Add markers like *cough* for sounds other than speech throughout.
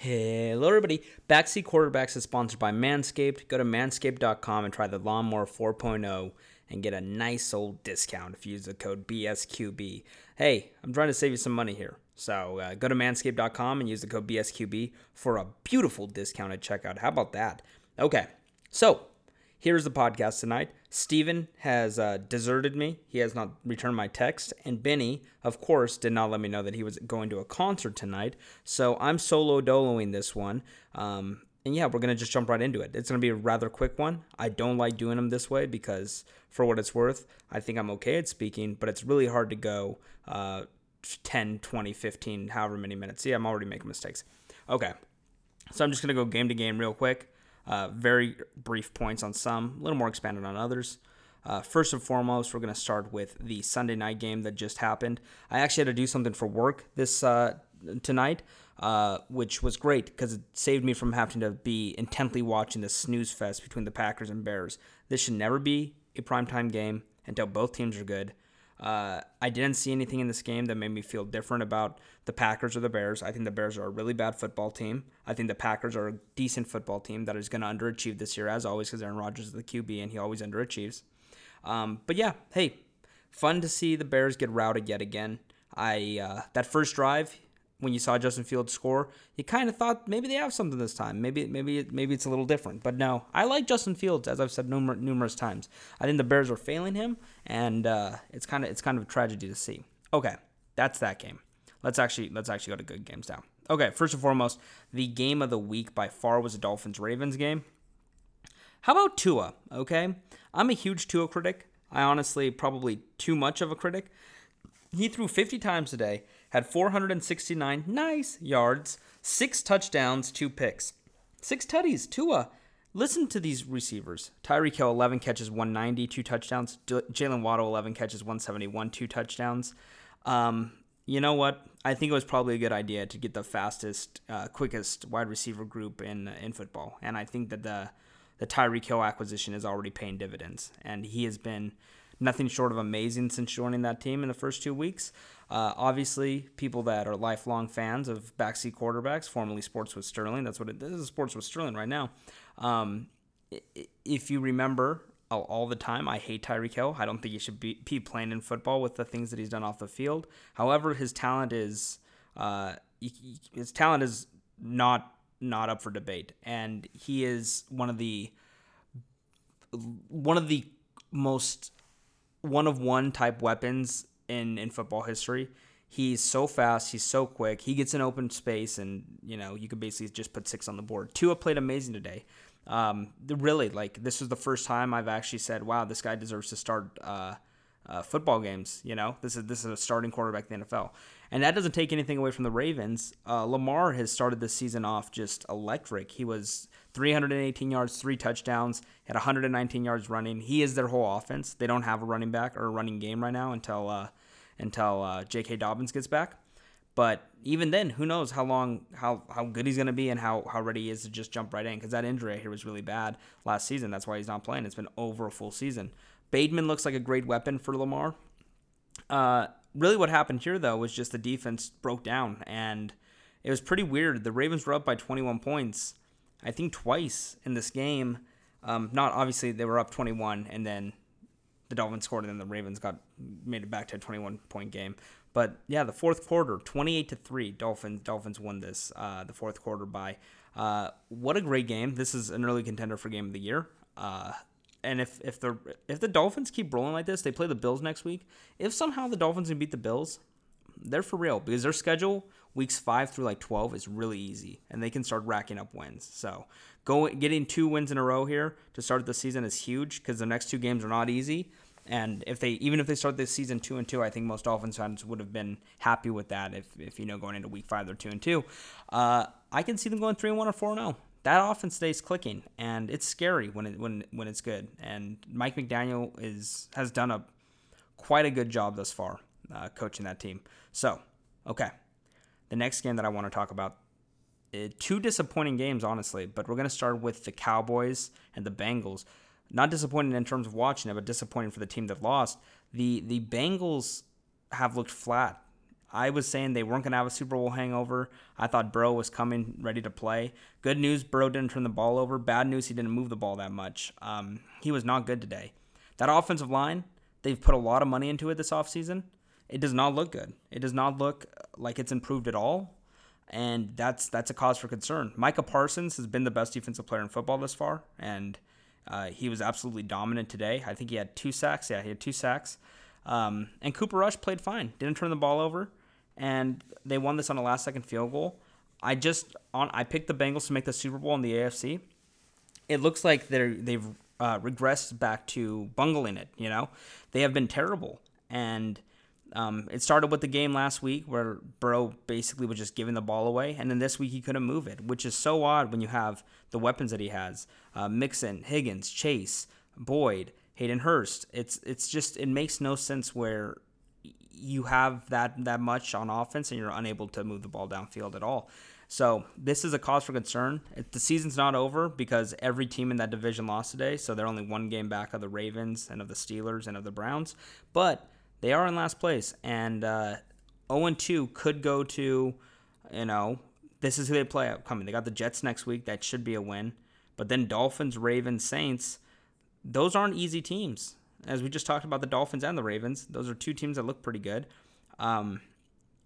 Hello, everybody. Backseat Quarterbacks is sponsored by Manscaped. Go to manscaped.com and try the Lawnmower 4.0 and get a nice old discount if you use the code BSQB. Hey, I'm trying to save you some money here. So uh, go to manscaped.com and use the code BSQB for a beautiful discount at checkout. How about that? Okay, so Here's the podcast tonight. Steven has uh, deserted me. He has not returned my text. And Benny, of course, did not let me know that he was going to a concert tonight. So I'm solo doloing this one. Um, and yeah, we're going to just jump right into it. It's going to be a rather quick one. I don't like doing them this way because, for what it's worth, I think I'm okay at speaking, but it's really hard to go uh, 10, 20, 15, however many minutes. See, I'm already making mistakes. Okay. So I'm just going to go game to game real quick. Uh, very brief points on some, a little more expanded on others. Uh, first and foremost, we're going to start with the Sunday night game that just happened. I actually had to do something for work this uh, tonight, uh, which was great because it saved me from having to be intently watching the snooze fest between the Packers and Bears. This should never be a primetime game until both teams are good. Uh, I didn't see anything in this game that made me feel different about the Packers or the Bears. I think the Bears are a really bad football team. I think the Packers are a decent football team that is going to underachieve this year, as always, because Aaron Rodgers is the QB and he always underachieves. Um, but yeah, hey, fun to see the Bears get routed yet again. I uh, that first drive, when you saw Justin Fields score, you kind of thought maybe they have something this time. Maybe maybe maybe it's a little different. But no, I like Justin Fields as I've said numer- numerous times. I think the Bears are failing him, and uh, it's kind of it's kind of a tragedy to see. Okay, that's that game. Let's actually let's actually go to good games now. Okay, first and foremost, the game of the week by far was the Dolphins Ravens game. How about Tua? Okay, I'm a huge Tua critic. I honestly probably too much of a critic. He threw 50 times today had 469 nice yards, six touchdowns, two picks. Six tutties, Tua. Listen to these receivers. Tyreek Hill, 11 catches, 190, two touchdowns. Jalen Waddle, 11 catches, 171, two touchdowns. Um, you know what? I think it was probably a good idea to get the fastest, uh, quickest wide receiver group in in football, and I think that the the Tyreek Hill acquisition is already paying dividends, and he has been nothing short of amazing since joining that team in the first two weeks. Uh, obviously, people that are lifelong fans of backseat quarterbacks, formerly Sports with Sterling, that's what it is, Sports with Sterling right now. Um, if you remember all, all, the time, I hate Tyreek Hill. I don't think he should be, be, playing in football with the things that he's done off the field. However, his talent is uh, his talent is not not up for debate, and he is one of the one of the most one of one type weapons in in football history. He's so fast. He's so quick. He gets an open space, and you know you could basically just put six on the board. Tua played amazing today. Um, really, like this was the first time I've actually said, "Wow, this guy deserves to start uh, uh, football games." You know, this is this is a starting quarterback in the NFL, and that doesn't take anything away from the Ravens. Uh, Lamar has started this season off just electric. He was 318 yards, three touchdowns, had 119 yards running. He is their whole offense. They don't have a running back or a running game right now until uh, until uh, J.K. Dobbins gets back. But even then, who knows how long, how how good he's going to be and how, how ready he is to just jump right in because that injury here was really bad last season. That's why he's not playing. It's been over a full season. Bateman looks like a great weapon for Lamar. Uh, really, what happened here though was just the defense broke down and it was pretty weird. The Ravens were up by 21 points, I think twice in this game. Um, not obviously they were up 21 and then the Dolphins scored and then the Ravens got made it back to a 21 point game. But yeah, the fourth quarter, 28 to three, Dolphins Dolphins won this uh, the fourth quarter by. Uh, what a great game! This is an early contender for game of the year. Uh, and if if the if the Dolphins keep rolling like this, they play the Bills next week. If somehow the Dolphins can beat the Bills, they're for real because their schedule weeks five through like twelve is really easy, and they can start racking up wins. So going getting two wins in a row here to start the season is huge because the next two games are not easy. And if they even if they start this season two and two, I think most Dolphins fans would have been happy with that. If, if you know going into week five they're two and two, uh, I can see them going three and one or four and zero. Oh. That offense stays clicking, and it's scary when it when when it's good. And Mike McDaniel is has done a quite a good job thus far uh, coaching that team. So okay, the next game that I want to talk about. Uh, two disappointing games, honestly, but we're going to start with the Cowboys and the Bengals not disappointing in terms of watching it, but disappointing for the team that lost. The the Bengals have looked flat. I was saying they weren't going to have a Super Bowl hangover. I thought Burrow was coming ready to play. Good news, Burrow didn't turn the ball over. Bad news, he didn't move the ball that much. Um, he was not good today. That offensive line, they've put a lot of money into it this offseason. It does not look good. It does not look like it's improved at all. And that's that's a cause for concern. Micah Parsons has been the best defensive player in football this far, and uh, he was absolutely dominant today. I think he had two sacks. Yeah, he had two sacks. Um, and Cooper Rush played fine. Didn't turn the ball over and they won this on a last second field goal. I just on I picked the Bengals to make the Super Bowl in the AFC. It looks like they're they've uh, regressed back to bungling it. You know, they have been terrible, and um, it started with the game last week where Burrow basically was just giving the ball away, and then this week he couldn't move it, which is so odd when you have the weapons that he has: uh, Mixon, Higgins, Chase, Boyd, Hayden Hurst. It's it's just it makes no sense where you have that that much on offense and you're unable to move the ball downfield at all. So this is a cause for concern. The season's not over because every team in that division lost today, so they're only one game back of the Ravens and of the Steelers and of the Browns. But they are in last place, and uh, 0 2 could go to, you know, this is who they play upcoming. They got the Jets next week. That should be a win. But then Dolphins, Ravens, Saints. Those aren't easy teams as we just talked about the Dolphins and the Ravens. Those are two teams that look pretty good. Um,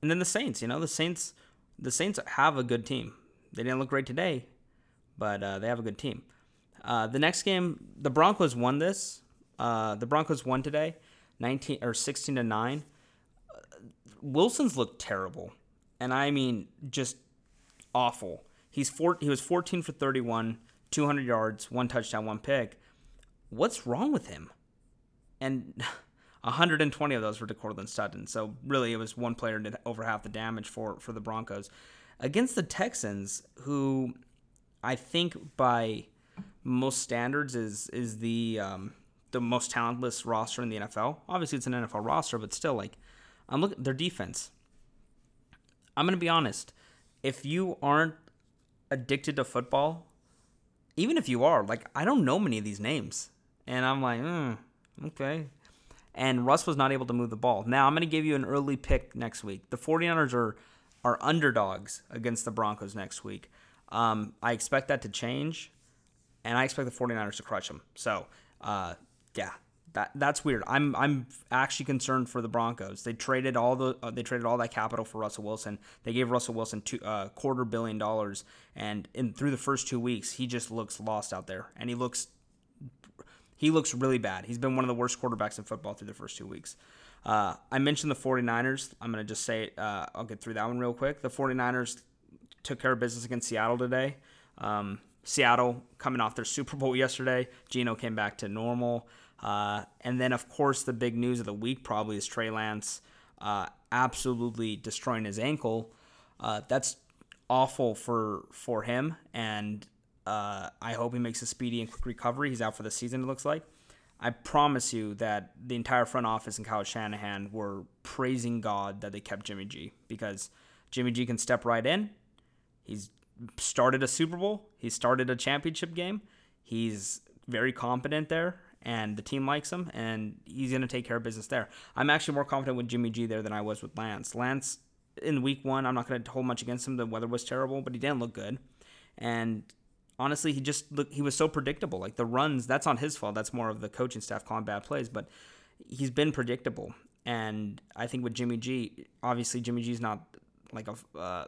and then the Saints, you know, the Saints, the Saints have a good team. They didn't look great today, but uh, they have a good team. Uh, the next game, the Broncos won this. Uh, the Broncos won today, nineteen or sixteen to nine. Wilson's looked terrible, and I mean just awful. He's four, He was fourteen for thirty-one, two hundred yards, one touchdown, one pick. What's wrong with him? and *laughs* 120 of those were to Courtland Sutton. So really, it was one player did over half the damage for for the Broncos against the Texans, who I think by most standards is is the um, the most talentless roster in the NFL. Obviously, it's an NFL roster, but still, like I'm looking their defense. I'm gonna be honest. If you aren't addicted to football, even if you are, like I don't know many of these names, and I'm like, mm, Okay. And Russ was not able to move the ball. Now, I'm going to give you an early pick next week. The 49ers are, are underdogs against the Broncos next week. Um, I expect that to change, and I expect the 49ers to crush them. So, uh, yeah, that that's weird. I'm I'm actually concerned for the Broncos. They traded all the uh, they traded all that capital for Russell Wilson. They gave Russell Wilson two uh, quarter billion dollars, and in through the first two weeks, he just looks lost out there, and he looks he looks really bad. He's been one of the worst quarterbacks in football through the first two weeks. Uh, I mentioned the 49ers. I'm going to just say, uh, I'll get through that one real quick. The 49ers took care of business against Seattle today. Um, Seattle coming off their Super Bowl *laughs* yesterday. Geno came back to normal. Uh, and then, of course, the big news of the week probably is Trey Lance uh, absolutely destroying his ankle. Uh, that's awful for for him, and uh, I hope he makes a speedy and quick recovery. He's out for the season, it looks like. I promise you that the entire front office and Kyle Shanahan were praising God that they kept Jimmy G because Jimmy G can step right in. He's started a Super Bowl, he started a championship game. He's very competent there, and the team likes him, and he's going to take care of business there. I'm actually more confident with Jimmy G there than I was with Lance. Lance, in week one, I'm not going to hold much against him. The weather was terrible, but he didn't look good. And honestly, he just look he was so predictable. Like the runs, that's not his fault. That's more of the coaching staff calling bad plays. But he's been predictable, and I think with Jimmy G, obviously Jimmy G's not like a uh,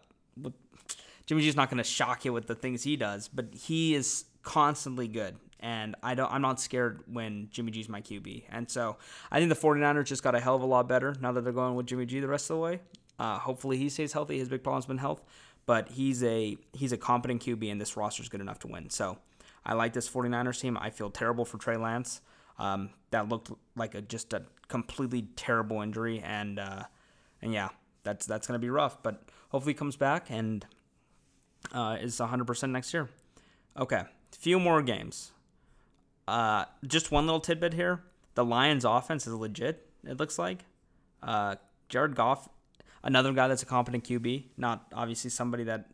Jimmy G's not going to shock you with the things he does, but he is constantly good. And I don't, I'm not scared when Jimmy G's my QB. And so I think the 49ers just got a hell of a lot better now that they're going with Jimmy G the rest of the way. Uh, hopefully he stays healthy. His big problem's been health but he's a he's a competent QB, and this roster's good enough to win. So I like this 49ers team. I feel terrible for Trey Lance. Um, that looked like a just a completely terrible injury, and uh, and yeah, that's that's gonna be rough. But hopefully he comes back and uh, is 100% next year. Okay, few more games. Uh, just one little tidbit here: the Lions' offense is legit. It looks like uh, Jared Goff another guy that's a competent QB, not obviously somebody that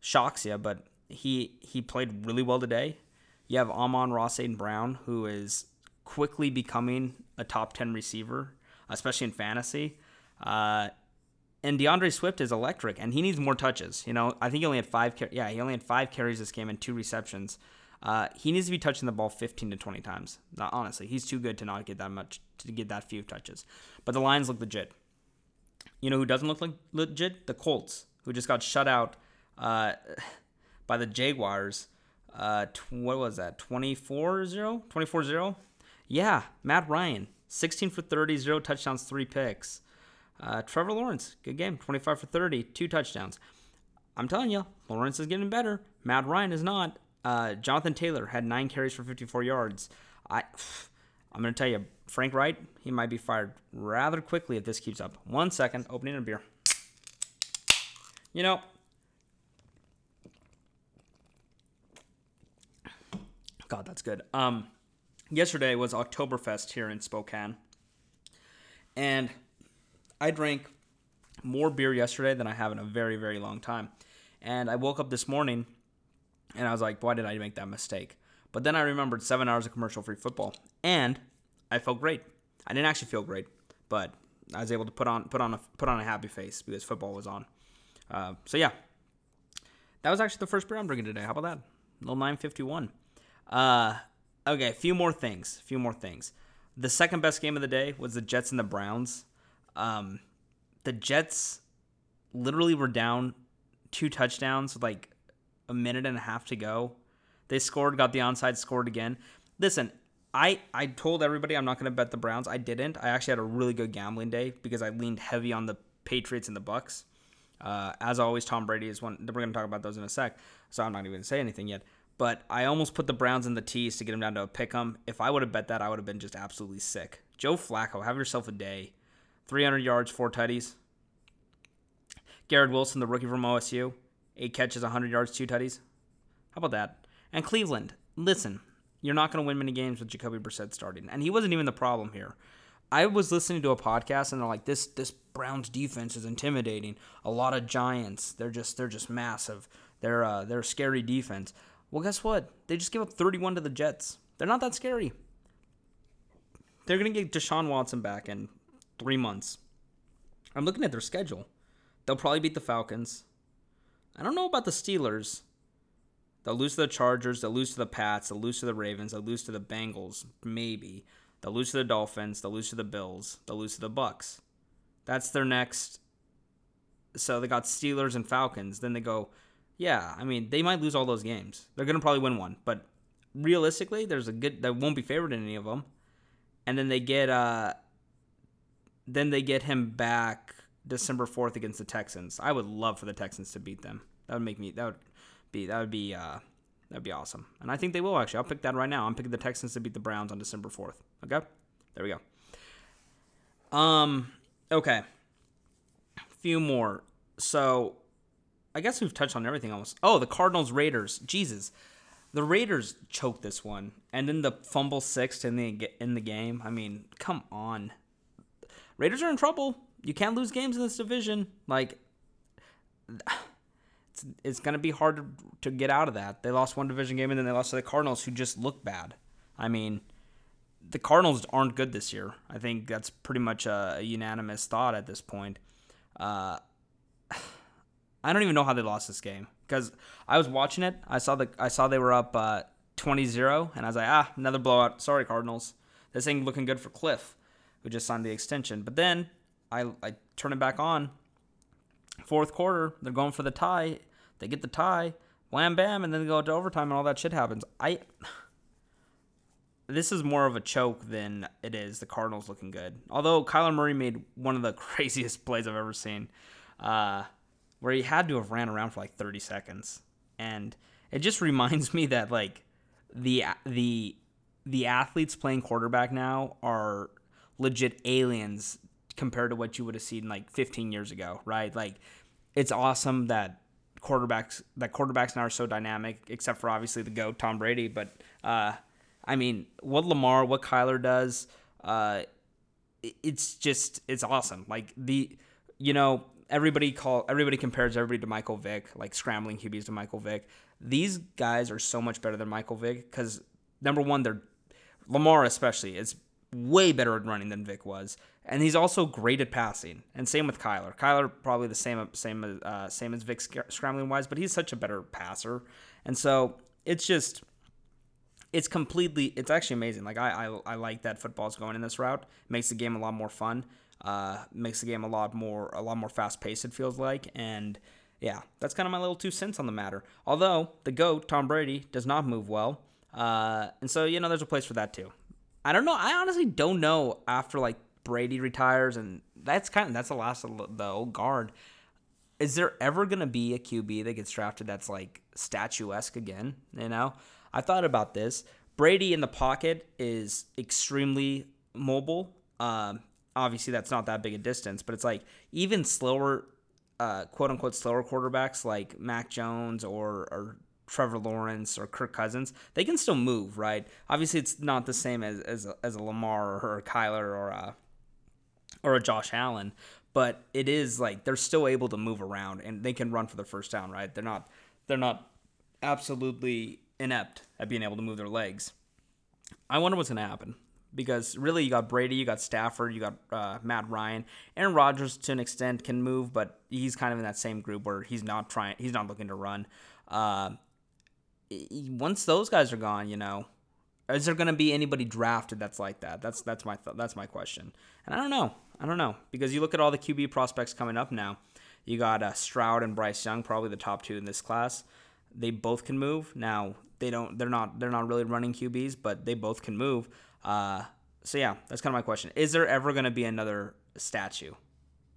shocks you, but he he played really well today. You have Amon-Ra St. Brown, who is quickly becoming a top 10 receiver, especially in fantasy. Uh, and D'Andre Swift is electric, and he needs more touches. You know, I think he only had five. Car- yeah, he only had five carries this game and two receptions. Uh, he needs to be touching the ball 15 to 20 times. Not, honestly, he's too good to not get that much to get that few touches. But the Lions look legit. You know who doesn't look like legit? The Colts, who just got shut out uh, by the Jaguars. Uh, tw- what was that? 24-0? 24-0? Yeah, Matt Ryan, 16 for 30, zero touchdowns, three picks. Uh, Trevor Lawrence, good game, 25 for 30, two touchdowns. I'm telling you, Lawrence is getting better. Matt Ryan is not. Uh, Jonathan Taylor had nine carries for 54 yards. I, *sighs* I'm going to tell you, Frank Reich, he might be fired rather quickly if this keeps up. One second, opening a beer. You know, God, that's good. Um, yesterday was Oktoberfest here in Spokane, and I drank more beer yesterday than I have in a very, very long time. And I woke up this morning and I was like, why did I make that mistake? But then I remembered seven hours of commercial free football, and I felt great. I didn't actually feel great, but I was able to put on put on a put on a happy face because football was on. Uh, so yeah, that was actually the first beer I'm drinking today. How about that? Little 951. Uh, okay, a few more things. A few more things. The second best game of the day was the Jets and the Browns. Um, the Jets literally were down two touchdowns with like a minute and a half to go. They scored, got the onside, scored again. Listen, I I told everybody I'm not going to bet the Browns. I didn't. I actually had a really good gambling day because I leaned heavy on the Patriots and the Bucks. Uh, as always, Tom Brady is one. We're going to talk about those in a sec, so I'm not even going to say anything yet. But I almost put the Browns in the tees to get them down to a pick 'em. If I would have bet that, I would have been just absolutely sick. Joe Flacco, have yourself a day. 300 yards, four tutties. Garrett Wilson, the rookie from OSU, eight catches, 100 yards, two tutties. How about that? And Cleveland, listen, you're not going to win many games with Jacoby Brissett starting, and he wasn't even the problem here. I was listening to a podcast and they're like, this this Browns defense is intimidating. A lot of giants. They're just they're just massive. They're uh, they're scary defense. Well, guess what? They just gave up 31 to the Jets. They're not that scary. They're gonna get Deshaun Watson back in three months. I'm looking at their schedule. They'll probably beat the Falcons. I don't know about the Steelers. They'll lose to the Chargers. They'll lose to the Pats. They'll lose to the Ravens. They'll lose to the Bengals. Maybe. They'll lose to the Dolphins. They'll lose to the Bills. They'll lose to the Bucks. That's their next. So they got Steelers and Falcons. Then they go, yeah. I mean, they might lose all those games. They're gonna probably win one, but realistically, there's a good. They won't be favored in any of them. And then they get. uh Then they get him back December fourth against the Texans. I would love for the Texans to beat them. That would make me. That would be. That would be. uh That'd be awesome. And I think they will actually. I'll pick that right now. I'm picking the Texans to beat the Browns on December 4th. Okay? There we go. Um okay. Few more. So I guess we've touched on everything almost. Oh, the Cardinals Raiders. Jesus. The Raiders choked this one. And then the fumble sixth in the in the game. I mean, come on. Raiders are in trouble. You can't lose games in this division. Like it's, it's going to be hard to, to get out of that. They lost one division game and then they lost to the Cardinals, who just look bad. I mean, the Cardinals aren't good this year. I think that's pretty much a, a unanimous thought at this point. Uh, *sighs* I don't even know how they lost this game because I was watching it. I saw the I saw they were up uh, 20-0 and I was like, ah, another blowout. Sorry, Cardinals. This ain't looking good for Kliff, who just signed the extension. But then I I turn it back on. Fourth quarter, they're going for the tie. They get the tie, wham bam, and then they go to overtime and all that shit happens. I this is more of a choke than it is the Cardinals looking good. Although Kyler Murray made one of the *laughs* craziest plays I've ever seen, uh, where he had to have ran around for like 30 seconds, and it just *laughs* reminds me that like the the the athletes playing quarterback now are legit aliens compared to what you would have seen like 15 years ago, right? Like it's awesome that quarterbacks that quarterbacks now are so dynamic, except for obviously the goat Tom Brady. But uh, I mean, what Lamar, what Kyler does, uh, it's just it's awesome. Like the you know everybody call everybody compares everybody to Michael Vick, like scrambling QBs to Michael Vick. These guys are so much better than Michael Vick because number one, they're Lamar especially is way better at running than Vick was, and he's also great at passing. And same with Kyler. Kyler probably the same same uh, same as Vick scrambling wise, but he's such a better passer. And so it's just it's completely it's actually amazing. Like I I, I like that football's going in this route. Makes the game a lot more fun. Uh, makes the game a lot more a lot more fast paced. It feels like and. Yeah, that's kind of my little two cents on the matter. Although the GOAT, Tom Brady, does not move well. Uh, and so, you know, there's a place for that too. I don't know. I honestly don't know after like Brady retires, and that's kind of that's the last of the old guard. Is there ever gonna be a QB that gets drafted that's like statuesque again? You know, I thought about this. Brady in the pocket is extremely mobile. Um, obviously, that's not that big a distance, but it's like even slower, uh, quote unquote, slower quarterbacks like Mac Jones or, or Trevor Lawrence or Kirk Cousins, they can still move, right? Obviously, it's not the same as as, as a Lamar or a Kyler or a or a Josh Allen, but it is like they're still able to move around and they can run for the first down, right? They're not they're not absolutely inept at being able to move their legs. I wonder what's going to happen because really you got Brady, you got Stafford, you got uh, Matt Ryan, Aaron Rodgers to an extent can move, but he's kind of in that same group where he's not trying, he's not looking to run. Uh, once those guys are gone, you know, is there going to be anybody drafted that's like that? That's that's my th- that's my question. And I don't know. I don't know because you look at all the QB prospects coming up now. You got uh, Stroud and Bryce Young, probably the top two in this class. They both can move. Now they don't. They're not. They're not really running QBs, but they both can move. Uh, so yeah, that's kind of my question. Is there ever going to be another statue,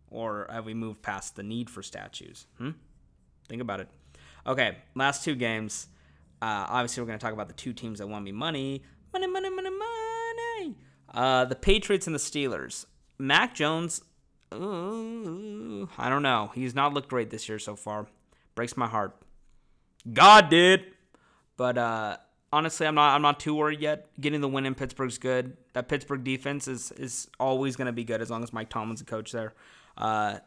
or have we moved past the need for statues? Hmm? Think about it. Okay, last two games. Uh, obviously, we're going to talk about the two teams that won me money. Money, money, money, money. Uh, the Patriots and the Steelers. Mac Jones, uh, I don't know. He's not looked great this year so far. Breaks my heart. God did. But uh, honestly, I'm not. I'm not too worried yet. Getting the win in Pittsburgh's good. That Pittsburgh defense is is always going to be good as long as Mike Tomlin's the coach there. Uh,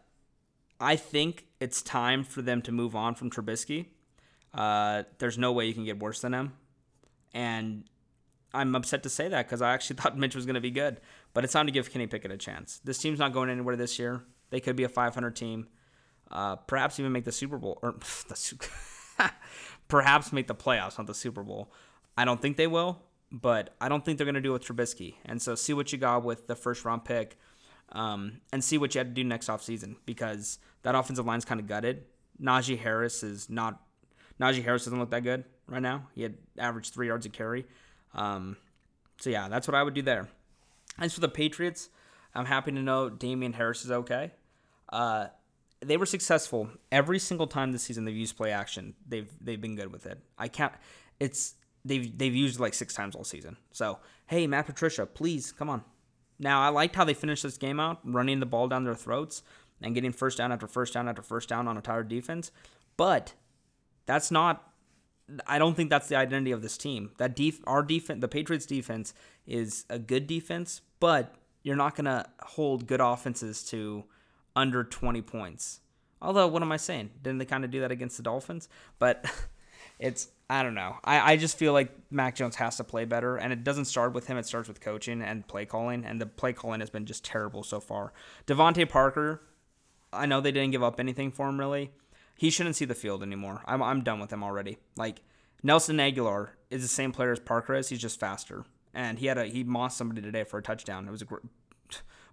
I think it's time for them to move on from Trubisky. Uh, there's no way you can get worse than him. And I'm upset to say that because I actually *laughs* thought Mitch was going to be good. But it's time to give Kenny Pickett a chance. This team's not going anywhere this year. They could be a 500 team, uh, perhaps even make the Super Bowl or *laughs* the, *laughs* perhaps make the playoffs, not the Super Bowl. I don't think they will, but I don't think they're going to do it with Trubisky. And so see what you got with the first round pick, um, and see what you had to do next offseason because that offensive line's kind of gutted. Najee Harris is not Najee Harris doesn't look that good right now. He had averaged three yards a carry. Um, so yeah, that's what I would do there. As for the Patriots, I'm happy to know Damien Harris is okay. Uh, they were successful every single time this season they've used play action. They've they've been good with it. I can't. It's they've they've used like six times all season. So hey, Matt Patricia, please come on. Now I liked how they finished this game out, running the ball down their throats and getting first down after first down after first down on a tired defense. But that's not. I don't think that's the identity of this team. That def, our defense, the Patriots defense, is a good defense, but you're not gonna hold good offenses to under 20 points. Although, what am I saying? Didn't they kind of do that against the Dolphins? But *laughs* it's I don't know. I, I just feel like Mac Jones has to play better, and it doesn't start with him. It starts with coaching and play calling, and the play calling has been just terrible so far. DeVante Parker, I know they didn't give up anything for him really, he shouldn't see the field anymore. I'm, I'm done with him already. Like Nelson Agholor is the same player as Parker is. He's just faster, and he had a he mossed somebody today for a touchdown. It was a, *sighs* one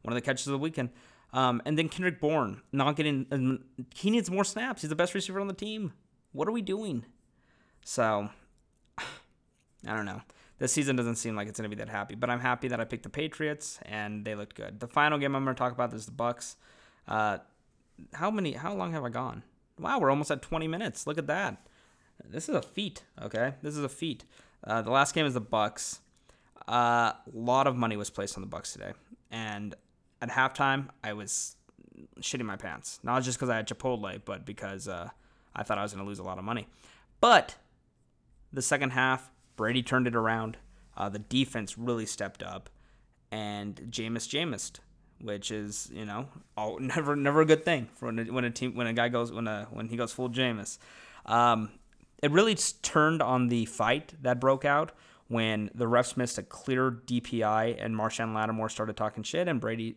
of the catches of the weekend. Um, and then Kendrick Bourne not getting um, he needs more snaps. He's the best receiver on the team. What are we doing? So *sighs* I don't know. This season doesn't seem like it's going to be that happy, but I'm happy that I picked the Patriots and they looked good. The final game I'm going to talk about is the Bucks. Uh, how many? How long have I gone? Wow, we're almost at 20 minutes. Look at that. This is a feat. Okay, this is a feat. Uh, the last game is the Bucks. A uh, lot of money was placed on the Bucks today, and at halftime, I was shitting my pants. Not just because I had Chipotle, but because uh, I thought I was going to lose a lot of money. But the second half, Brady turned it around. Uh, the defense really stepped up, and Jameis Jameis which is you know all, *laughs* never never a good thing for when a, when a team when a guy goes when a when he goes full Jameis. Um, it really turned on the fight that broke out when the refs missed a clear DPI and Marshon Lattimore started talking shit and Brady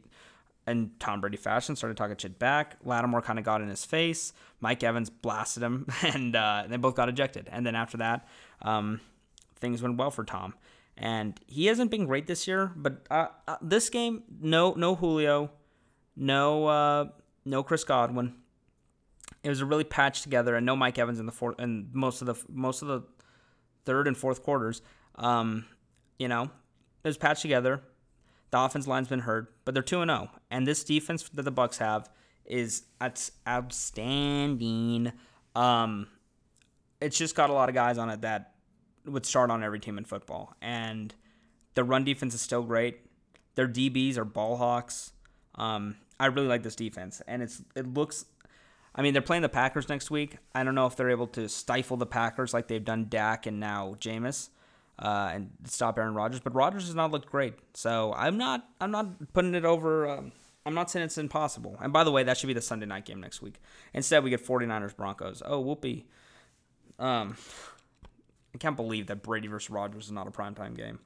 and Tom Brady fashion, started talking shit back. Lattimore kind of got in his face. Mike Evans blasted him, *laughs* and uh, they both got ejected. And then after that, um, things went well for Tom. And he hasn't been great this year, but uh, uh, this game, no, no Julio, no, uh, no Chris Godwin. It was a really patched together, and no Mike Evans in the fourth, and most of the most of the third and fourth quarters. Um, you know, it was patched together. The offense line's been hurt, but they're 2 and 0. And this defense that the Bucks have is it's outstanding. Um, it's just got a lot of guys on it that would start on every team in football. And the run defense is still great. Their DBs are ball hawks. Um, I really like this defense, and it's it looks. I mean, they're playing the Packers next week. I don't know if they're able to stifle the Packers like they've done Dak and now Jameis uh, and stop Aaron Rodgers. But Rodgers has not looked great, so I'm not I'm not putting it over. Um, I'm not saying it's impossible. And by the way, that should be the Sunday night game next week. Instead, we get 49ers Broncos. Oh, whoopee. Um, I can't believe that Brady versus Rodgers is not a primetime game.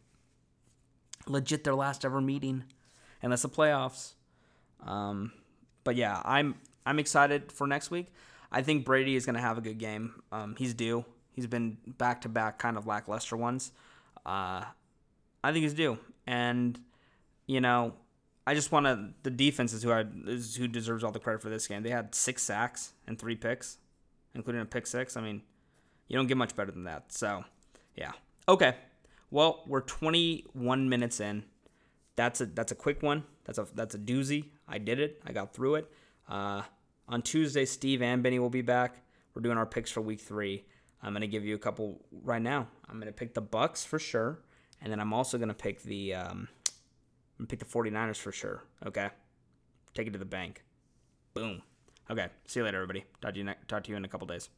Legit, their last ever meeting, and that's the playoffs. Um, but yeah, I'm I'm excited for next week. I think Brady is going to have a good game. Um, he's due. He's been back to back kind of lackluster ones. Uh, I think he's due, and you know, I just want to. The defense is who I is who deserves all the credit for this game. They had six sacks and three picks, including a pick six. I mean, you don't get much better than that. So, yeah. Okay. Well, we're 21 minutes in. That's a that's a quick one. That's a that's a doozy. I did it. I got through it. Uh, on Tuesday, Steve and Benny will be back. We're doing our picks for week three. I'm to give you a couple right now. I'm to pick the Bucks for sure, and then I'm also to pick the um, I'm to pick the 49ers for sure. Okay, take it to the bank. Boom. Okay. See you later, everybody. Talk to you. Ne- talk to you in a couple days.